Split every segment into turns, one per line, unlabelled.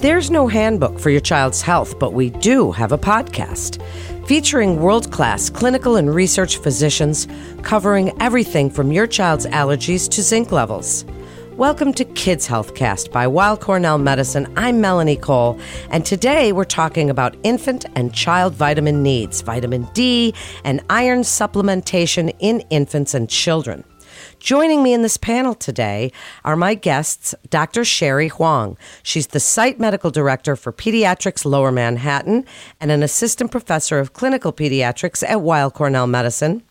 There's no handbook for your child's health, but we do have a podcast featuring world class clinical and research physicians covering everything from your child's allergies to zinc levels. Welcome to Kids Healthcast by Weill Cornell Medicine. I'm Melanie Cole, and today we're talking about infant and child vitamin needs, vitamin D, and iron supplementation in infants and children. Joining me in this panel today are my guests, Dr. Sherry Huang. She's the site medical director for pediatrics Lower Manhattan and an assistant professor of clinical pediatrics at Weill Cornell Medicine.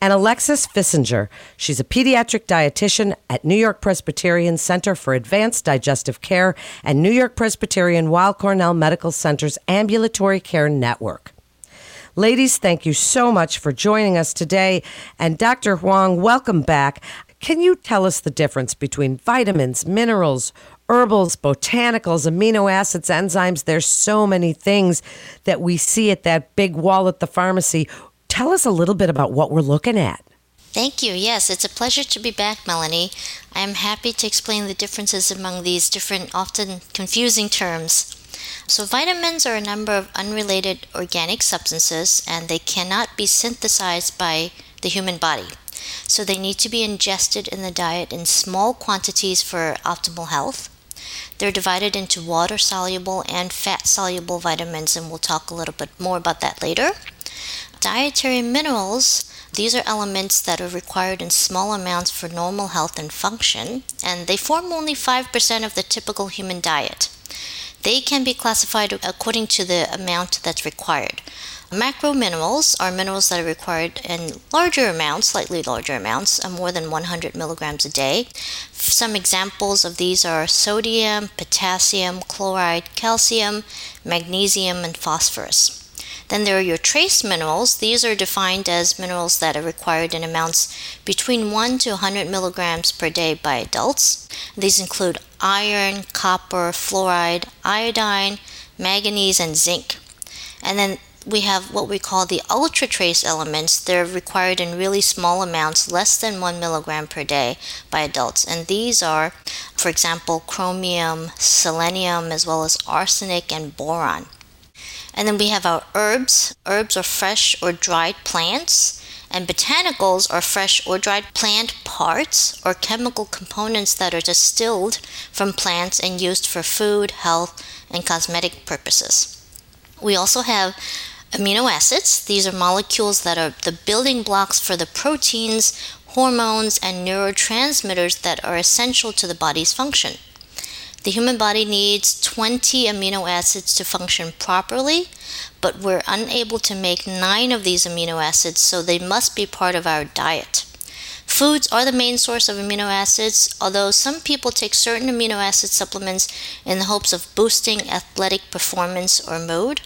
And Alexis Fissinger. She's a pediatric dietitian at New York Presbyterian Center for Advanced Digestive Care and New York Presbyterian Weill Cornell Medical Center's Ambulatory Care Network. Ladies, thank you so much for joining us today. And Dr. Huang, welcome back. Can you tell us the difference between vitamins, minerals, herbals, botanicals, amino acids, enzymes? There's so many things that we see at that big wall at the pharmacy. Tell us a little bit about what we're looking at.
Thank you. Yes, it's a pleasure to be back, Melanie. I am happy to explain the differences among these different, often confusing terms. So, vitamins are a number of unrelated organic substances and they cannot be synthesized by the human body. So, they need to be ingested in the diet in small quantities for optimal health. They're divided into water soluble and fat soluble vitamins, and we'll talk a little bit more about that later. Dietary minerals these are elements that are required in small amounts for normal health and function, and they form only 5% of the typical human diet. They can be classified according to the amount that's required. Macro minerals are minerals that are required in larger amounts, slightly larger amounts, uh, more than 100 milligrams a day. Some examples of these are sodium, potassium, chloride, calcium, magnesium, and phosphorus. Then there are your trace minerals. These are defined as minerals that are required in amounts between 1 to 100 milligrams per day by adults. These include iron, copper, fluoride, iodine, manganese, and zinc. And then we have what we call the ultra trace elements. They're required in really small amounts, less than 1 milligram per day by adults. And these are, for example, chromium, selenium, as well as arsenic and boron. And then we have our herbs. Herbs are fresh or dried plants and botanicals are fresh or dried plant parts or chemical components that are distilled from plants and used for food, health, and cosmetic purposes. We also have amino acids. These are molecules that are the building blocks for the proteins, hormones, and neurotransmitters that are essential to the body's function. The human body needs 20 amino acids to function properly, but we're unable to make nine of these amino acids, so they must be part of our diet. Foods are the main source of amino acids, although some people take certain amino acid supplements in the hopes of boosting athletic performance or mood.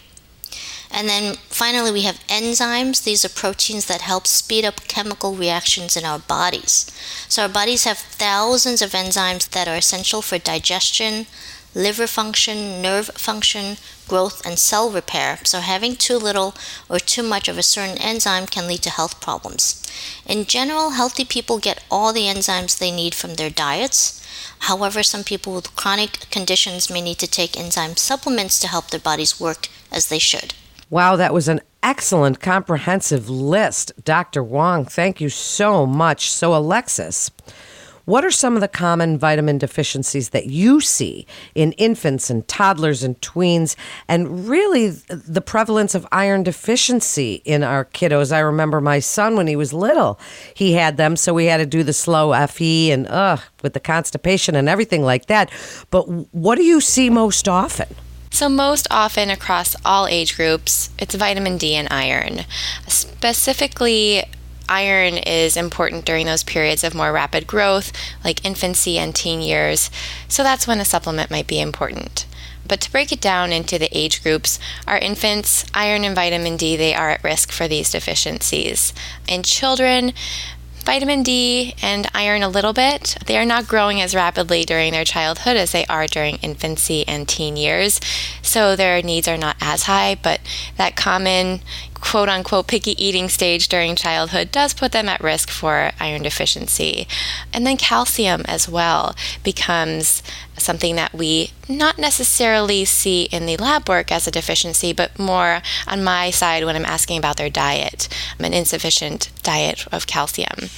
And then finally, we have enzymes. These are proteins that help speed up chemical reactions in our bodies. So, our bodies have thousands of enzymes that are essential for digestion, liver function, nerve function, growth, and cell repair. So, having too little or too much of a certain enzyme can lead to health problems. In general, healthy people get all the enzymes they need from their diets. However, some people with chronic conditions may need to take enzyme supplements to help their bodies work as they should.
Wow, that was an excellent comprehensive list. Dr. Huang. thank you so much. So, Alexis, what are some of the common vitamin deficiencies that you see in infants and toddlers and tweens, and really the prevalence of iron deficiency in our kiddos? I remember my son when he was little, he had them, so we had to do the slow FE and ugh, with the constipation and everything like that. But what do you see most often?
So, most often across all age groups, it's vitamin D and iron. Specifically, iron is important during those periods of more rapid growth, like infancy and teen years, so that's when a supplement might be important. But to break it down into the age groups, our infants, iron and vitamin D, they are at risk for these deficiencies. In children, vitamin D and iron a little bit. They are not growing as rapidly during their childhood as they are during infancy and teen years, so their needs are not as high, but that common quote unquote picky eating stage during childhood does put them at risk for iron deficiency. And then calcium as well becomes something that we not necessarily see in the lab work as a deficiency, but more on my side when I'm asking about their diet, an insufficient diet of calcium.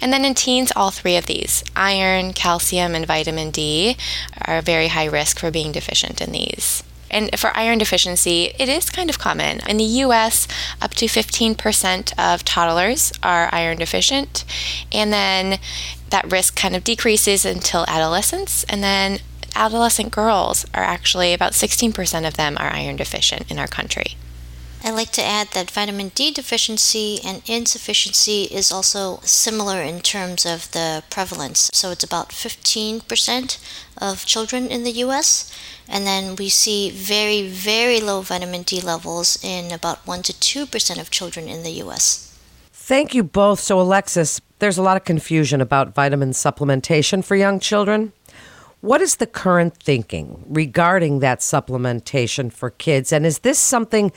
And then in teens, all three of these iron, calcium, and vitamin D are very high risk for being deficient in these. And for iron deficiency, it is kind of common. In the US, up to 15% of toddlers are iron deficient. And then that risk kind of decreases until adolescence. And then adolescent girls are actually about 16% of them are iron deficient in our country.
I'd like to add that vitamin D deficiency and insufficiency is also similar in terms of the prevalence. So it's about 15% of children in the US. And then we see very, very low vitamin D levels in about 1 to 2% of children in the US.
Thank you both. So, Alexis, there's a lot of confusion about vitamin supplementation for young children. What is the current thinking regarding that supplementation for kids? And is this something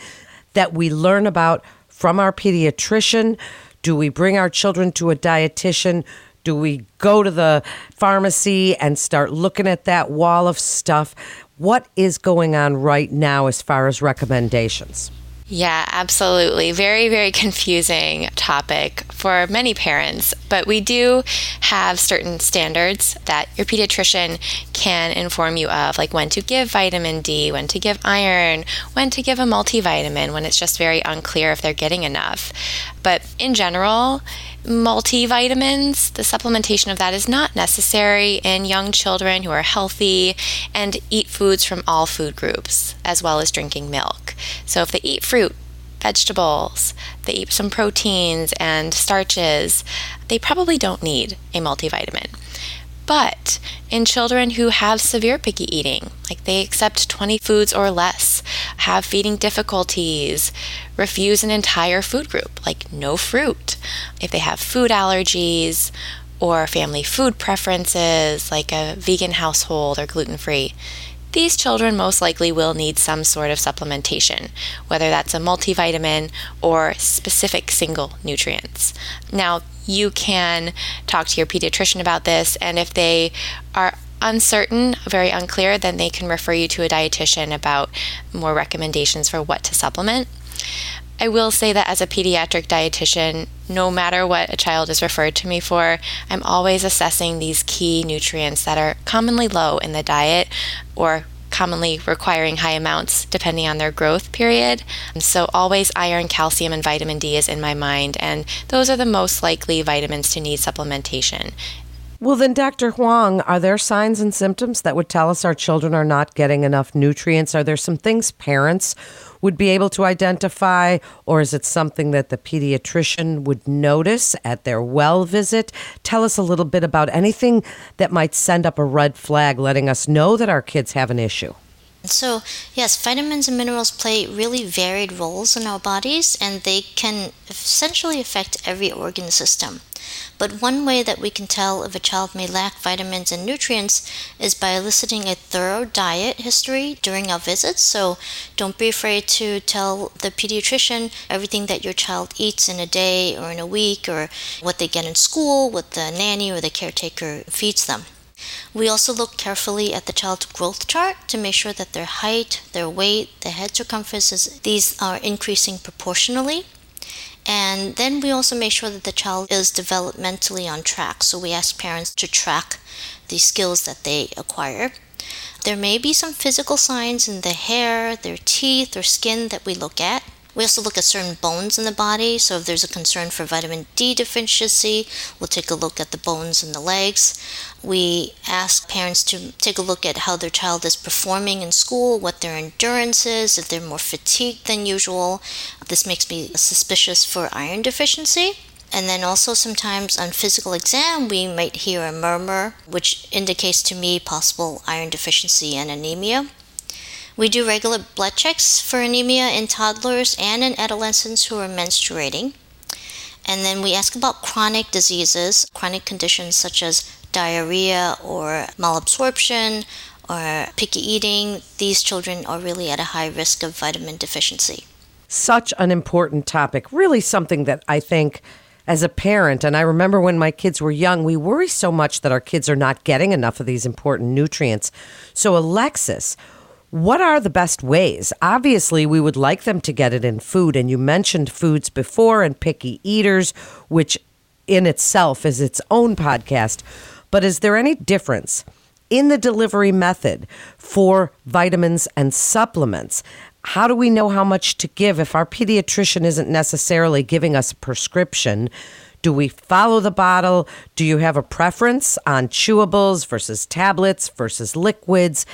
that we learn about from our pediatrician? Do we bring our children to a dietitian? Do we go to the pharmacy and start looking at that wall of stuff? What is going on right now as far as recommendations?
Yeah, absolutely. Very, very confusing topic for many parents. But we do have certain standards that your pediatrician can inform you of, like when to give vitamin D, when to give iron, when to give a multivitamin, when it's just very unclear if they're getting enough. But in general, multivitamins, the supplementation of that is not necessary in young children who are healthy and eat foods from all food groups, as well as drinking milk. So if they eat fruit, vegetables, they eat some proteins and starches, they probably don't need a multivitamin. But in children who have severe picky eating, like they accept 20 foods or less, have feeding difficulties, refuse an entire food group, like no fruit, if they have food allergies or family food preferences, like a vegan household or gluten free, these children most likely will need some sort of supplementation, whether that's a multivitamin or specific single nutrients. Now, you can talk to your pediatrician about this, and if they are uncertain, very unclear, then they can refer you to a dietitian about more recommendations for what to supplement. I will say that as a pediatric dietitian, no matter what a child is referred to me for, I'm always assessing these key nutrients that are commonly low in the diet or commonly requiring high amounts depending on their growth period. So, always iron, calcium, and vitamin D is in my mind, and those are the most likely vitamins to need supplementation.
Well, then, Dr. Huang, are there signs and symptoms that would tell us our children are not getting enough nutrients? Are there some things parents would be able to identify, or is it something that the pediatrician would notice at their well visit? Tell us a little bit about anything that might send up a red flag letting us know that our kids have an issue.
So, yes, vitamins and minerals play really varied roles in our bodies and they can essentially affect every organ system. But one way that we can tell if a child may lack vitamins and nutrients is by eliciting a thorough diet history during our visits. So don't be afraid to tell the pediatrician everything that your child eats in a day or in a week or what they get in school, what the nanny or the caretaker feeds them. We also look carefully at the child's growth chart to make sure that their height, their weight, the head circumferences, these are increasing proportionally. And then we also make sure that the child is developmentally on track. So we ask parents to track the skills that they acquire. There may be some physical signs in the hair, their teeth, or skin that we look at. We also look at certain bones in the body. So if there's a concern for vitamin D deficiency, we'll take a look at the bones in the legs. We ask parents to take a look at how their child is performing in school, what their endurance is, if they're more fatigued than usual. This makes me suspicious for iron deficiency. And then also sometimes on physical exam, we might hear a murmur, which indicates to me possible iron deficiency and anemia. We do regular blood checks for anemia in toddlers and in adolescents who are menstruating. And then we ask about chronic diseases, chronic conditions such as diarrhea or malabsorption or picky eating. These children are really at a high risk of vitamin deficiency.
such an important topic, really something that I think as a parent, and I remember when my kids were young, we worry so much that our kids are not getting enough of these important nutrients. So, Alexis, what are the best ways? Obviously, we would like them to get it in food, and you mentioned foods before and picky eaters, which in itself is its own podcast. But is there any difference in the delivery method for vitamins and supplements? How do we know how much to give if our pediatrician isn't necessarily giving us a prescription? Do we follow the bottle? Do you have a preference on chewables versus tablets versus liquids?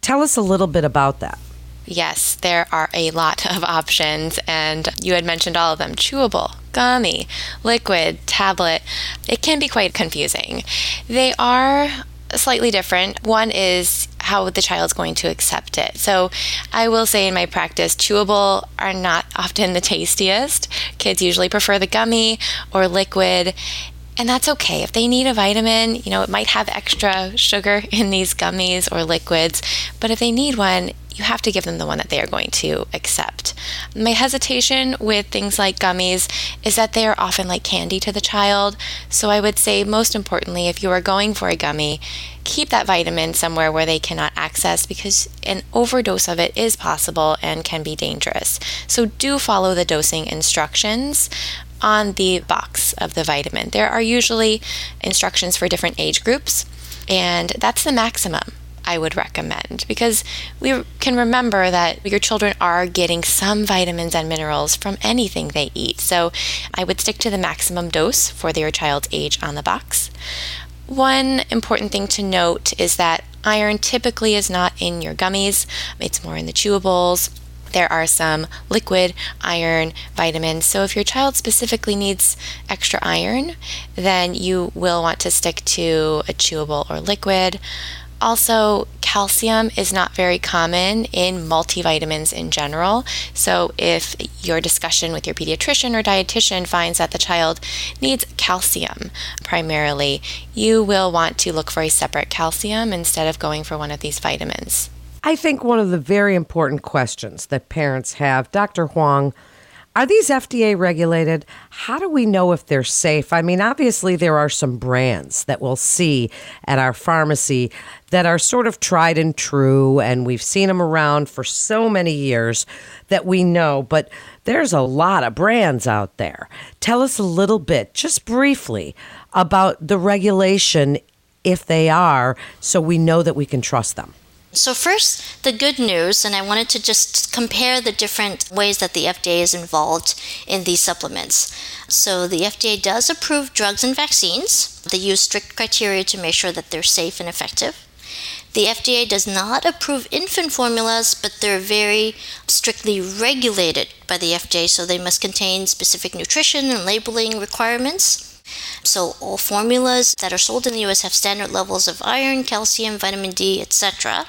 Tell us a little bit about that.
Yes, there are a lot of options, and you had mentioned all of them chewable, gummy, liquid, tablet. It can be quite confusing. They are slightly different. One is how the child's going to accept it. So I will say in my practice, chewable are not often the tastiest. Kids usually prefer the gummy or liquid. And that's okay. If they need a vitamin, you know, it might have extra sugar in these gummies or liquids, but if they need one, you have to give them the one that they are going to accept. My hesitation with things like gummies is that they are often like candy to the child. So I would say, most importantly, if you are going for a gummy, keep that vitamin somewhere where they cannot access because an overdose of it is possible and can be dangerous. So do follow the dosing instructions on the box of the vitamin. There are usually instructions for different age groups, and that's the maximum. I would recommend because we can remember that your children are getting some vitamins and minerals from anything they eat. So I would stick to the maximum dose for their child's age on the box. One important thing to note is that iron typically is not in your gummies, it's more in the chewables. There are some liquid iron vitamins. So, if your child specifically needs extra iron, then you will want to stick to a chewable or liquid. Also, calcium is not very common in multivitamins in general. So, if your discussion with your pediatrician or dietitian finds that the child needs calcium primarily, you will want to look for a separate calcium instead of going for one of these vitamins.
I think one of the very important questions that parents have, Dr. Huang, are these FDA regulated? How do we know if they're safe? I mean, obviously, there are some brands that we'll see at our pharmacy that are sort of tried and true, and we've seen them around for so many years that we know, but there's a lot of brands out there. Tell us a little bit, just briefly, about the regulation if they are, so we know that we can trust them.
So, first, the good news, and I wanted to just compare the different ways that the FDA is involved in these supplements. So, the FDA does approve drugs and vaccines. They use strict criteria to make sure that they're safe and effective. The FDA does not approve infant formulas, but they're very strictly regulated by the FDA, so they must contain specific nutrition and labeling requirements. So all formulas that are sold in the US have standard levels of iron, calcium, vitamin D, etc.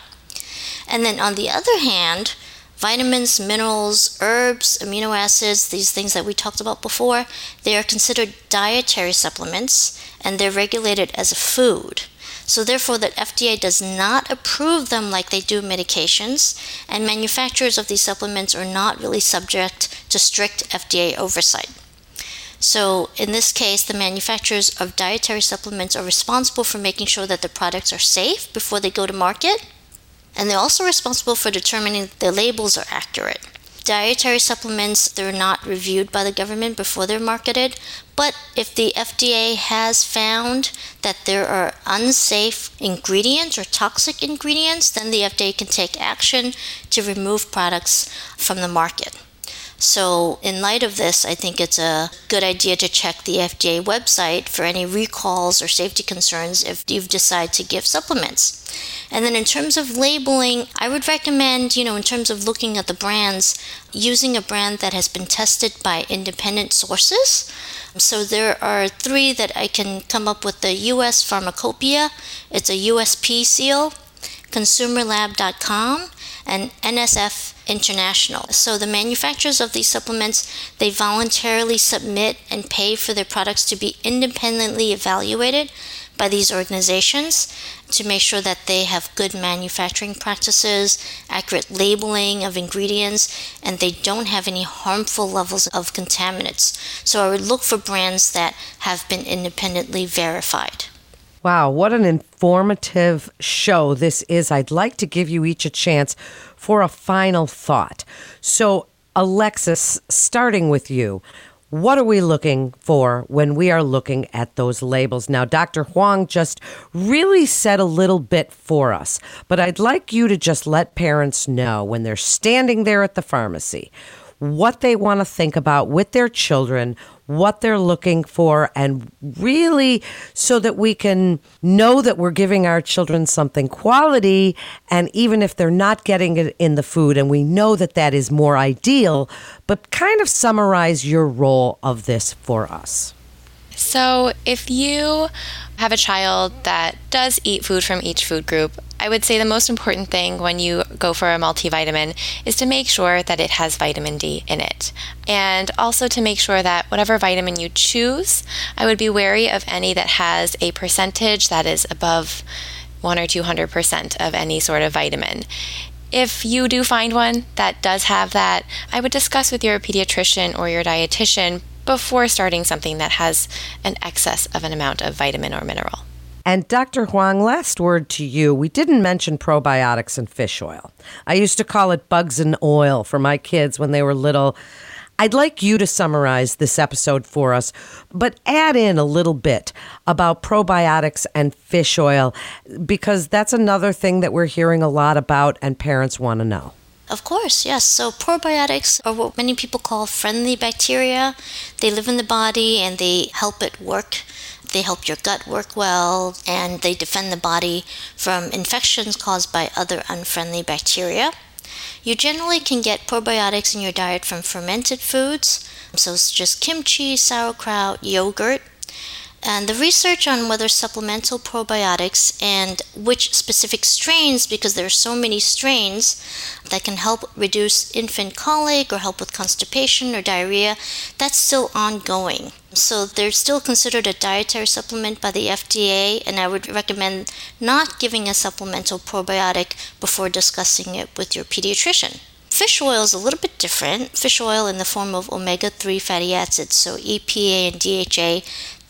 And then on the other hand, vitamins, minerals, herbs, amino acids, these things that we talked about before, they are considered dietary supplements and they're regulated as a food. So therefore the FDA does not approve them like they do medications and manufacturers of these supplements are not really subject to strict FDA oversight. So, in this case, the manufacturers of dietary supplements are responsible for making sure that the products are safe before they go to market and they're also responsible for determining that the labels are accurate. Dietary supplements, they're not reviewed by the government before they're marketed, but if the FDA has found that there are unsafe ingredients or toxic ingredients, then the FDA can take action to remove products from the market. So, in light of this, I think it's a good idea to check the FDA website for any recalls or safety concerns if you've decided to give supplements. And then, in terms of labeling, I would recommend, you know, in terms of looking at the brands, using a brand that has been tested by independent sources. So, there are three that I can come up with the US Pharmacopoeia, it's a USP seal, consumerlab.com, and NSF International. So the manufacturers of these supplements, they voluntarily submit and pay for their products to be independently evaluated by these organizations to make sure that they have good manufacturing practices, accurate labeling of ingredients, and they don't have any harmful levels of contaminants. So I would look for brands that have been independently verified.
Wow, what an informative show this is. I'd like to give you each a chance for a final thought. So, Alexis, starting with you, what are we looking for when we are looking at those labels? Now, Dr. Huang just really said a little bit for us, but I'd like you to just let parents know when they're standing there at the pharmacy what they want to think about with their children, what they're looking for, and really so that we can know that we're giving our children something quality. And even if they're not getting it in the food, and we know that that is more ideal, but kind of summarize your role of this for us.
So, if you have a child that does eat food from each food group, I would say the most important thing when you go for a multivitamin is to make sure that it has vitamin D in it. And also to make sure that whatever vitamin you choose, I would be wary of any that has a percentage that is above 1 or 200% of any sort of vitamin. If you do find one that does have that, I would discuss with your pediatrician or your dietitian before starting something that has an excess of an amount of vitamin or mineral.
And Dr. Huang, last word to you. We didn't mention probiotics and fish oil. I used to call it bugs and oil for my kids when they were little. I'd like you to summarize this episode for us, but add in a little bit about probiotics and fish oil because that's another thing that we're hearing a lot about and parents want to know.
Of course, yes. So probiotics are what many people call friendly bacteria. They live in the body and they help it work they help your gut work well, and they defend the body from infections caused by other unfriendly bacteria. You generally can get probiotics in your diet from fermented foods, so it's just kimchi, sauerkraut, yogurt. And the research on whether supplemental probiotics and which specific strains, because there are so many strains that can help reduce infant colic or help with constipation or diarrhea, that's still ongoing. So they're still considered a dietary supplement by the FDA, and I would recommend not giving a supplemental probiotic before discussing it with your pediatrician. Fish oil is a little bit different. Fish oil in the form of omega 3 fatty acids, so EPA and DHA,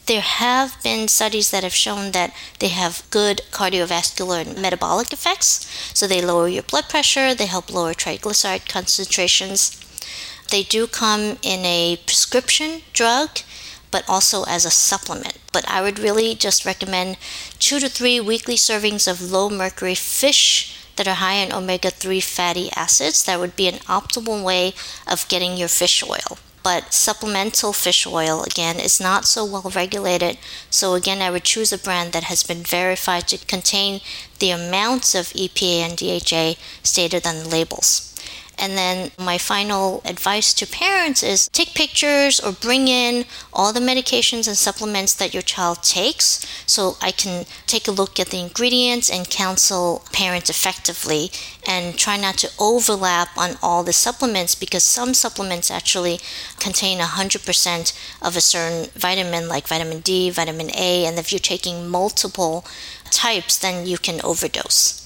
there have been studies that have shown that they have good cardiovascular and metabolic effects. So they lower your blood pressure, they help lower triglyceride concentrations. They do come in a prescription drug, but also as a supplement. But I would really just recommend two to three weekly servings of low mercury fish that are high in omega 3 fatty acids. That would be an optimal way of getting your fish oil but supplemental fish oil again is not so well regulated. So again, I would choose a brand that has been verified to contain the amounts of EPA and DHA stated on the labels. And then my final advice to parents is take pictures or bring in all the medications and supplements that your child takes so I can take a look at the ingredients and counsel parents effectively and try not to overlap on all the supplements because some supplements actually contain 100% of a certain vitamin like vitamin D, vitamin A, and if you're taking multiple types, then you can overdose.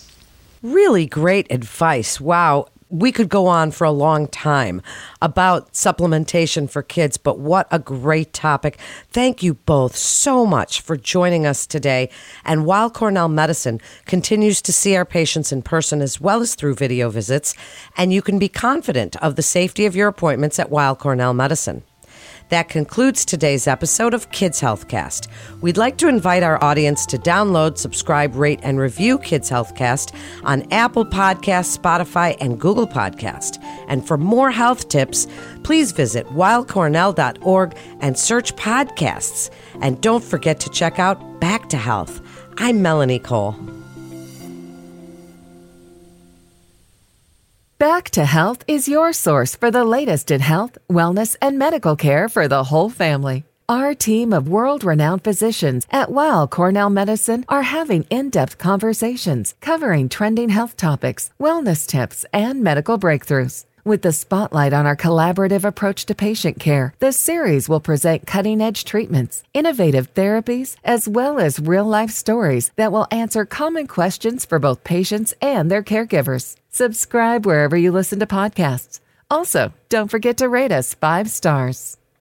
Really great advice. Wow we could go on for a long time about supplementation for kids, but what a great topic. Thank you both so much for joining us today. And Weill Cornell Medicine continues to see our patients in person as well as through video visits, and you can be confident of the safety of your appointments at Weill Cornell Medicine. That concludes today's episode of Kids Healthcast. We'd like to invite our audience to download, subscribe, rate, and review Kids Healthcast on Apple Podcasts, Spotify, and Google Podcast. And for more health tips, please visit weillcornell.org and search podcasts. And don't forget to check out Back to Health. I'm Melanie Cole.
Back to Health is your source for the latest in health, wellness, and medical care for the whole family. Our team of world renowned physicians at Weill Cornell Medicine are having in depth conversations covering trending health topics, wellness tips, and medical breakthroughs. With the spotlight on our collaborative approach to patient care, the series will present cutting edge treatments, innovative therapies, as well as real life stories that will answer common questions for both patients and their caregivers. Subscribe wherever you listen to podcasts. Also, don't forget to rate us five stars.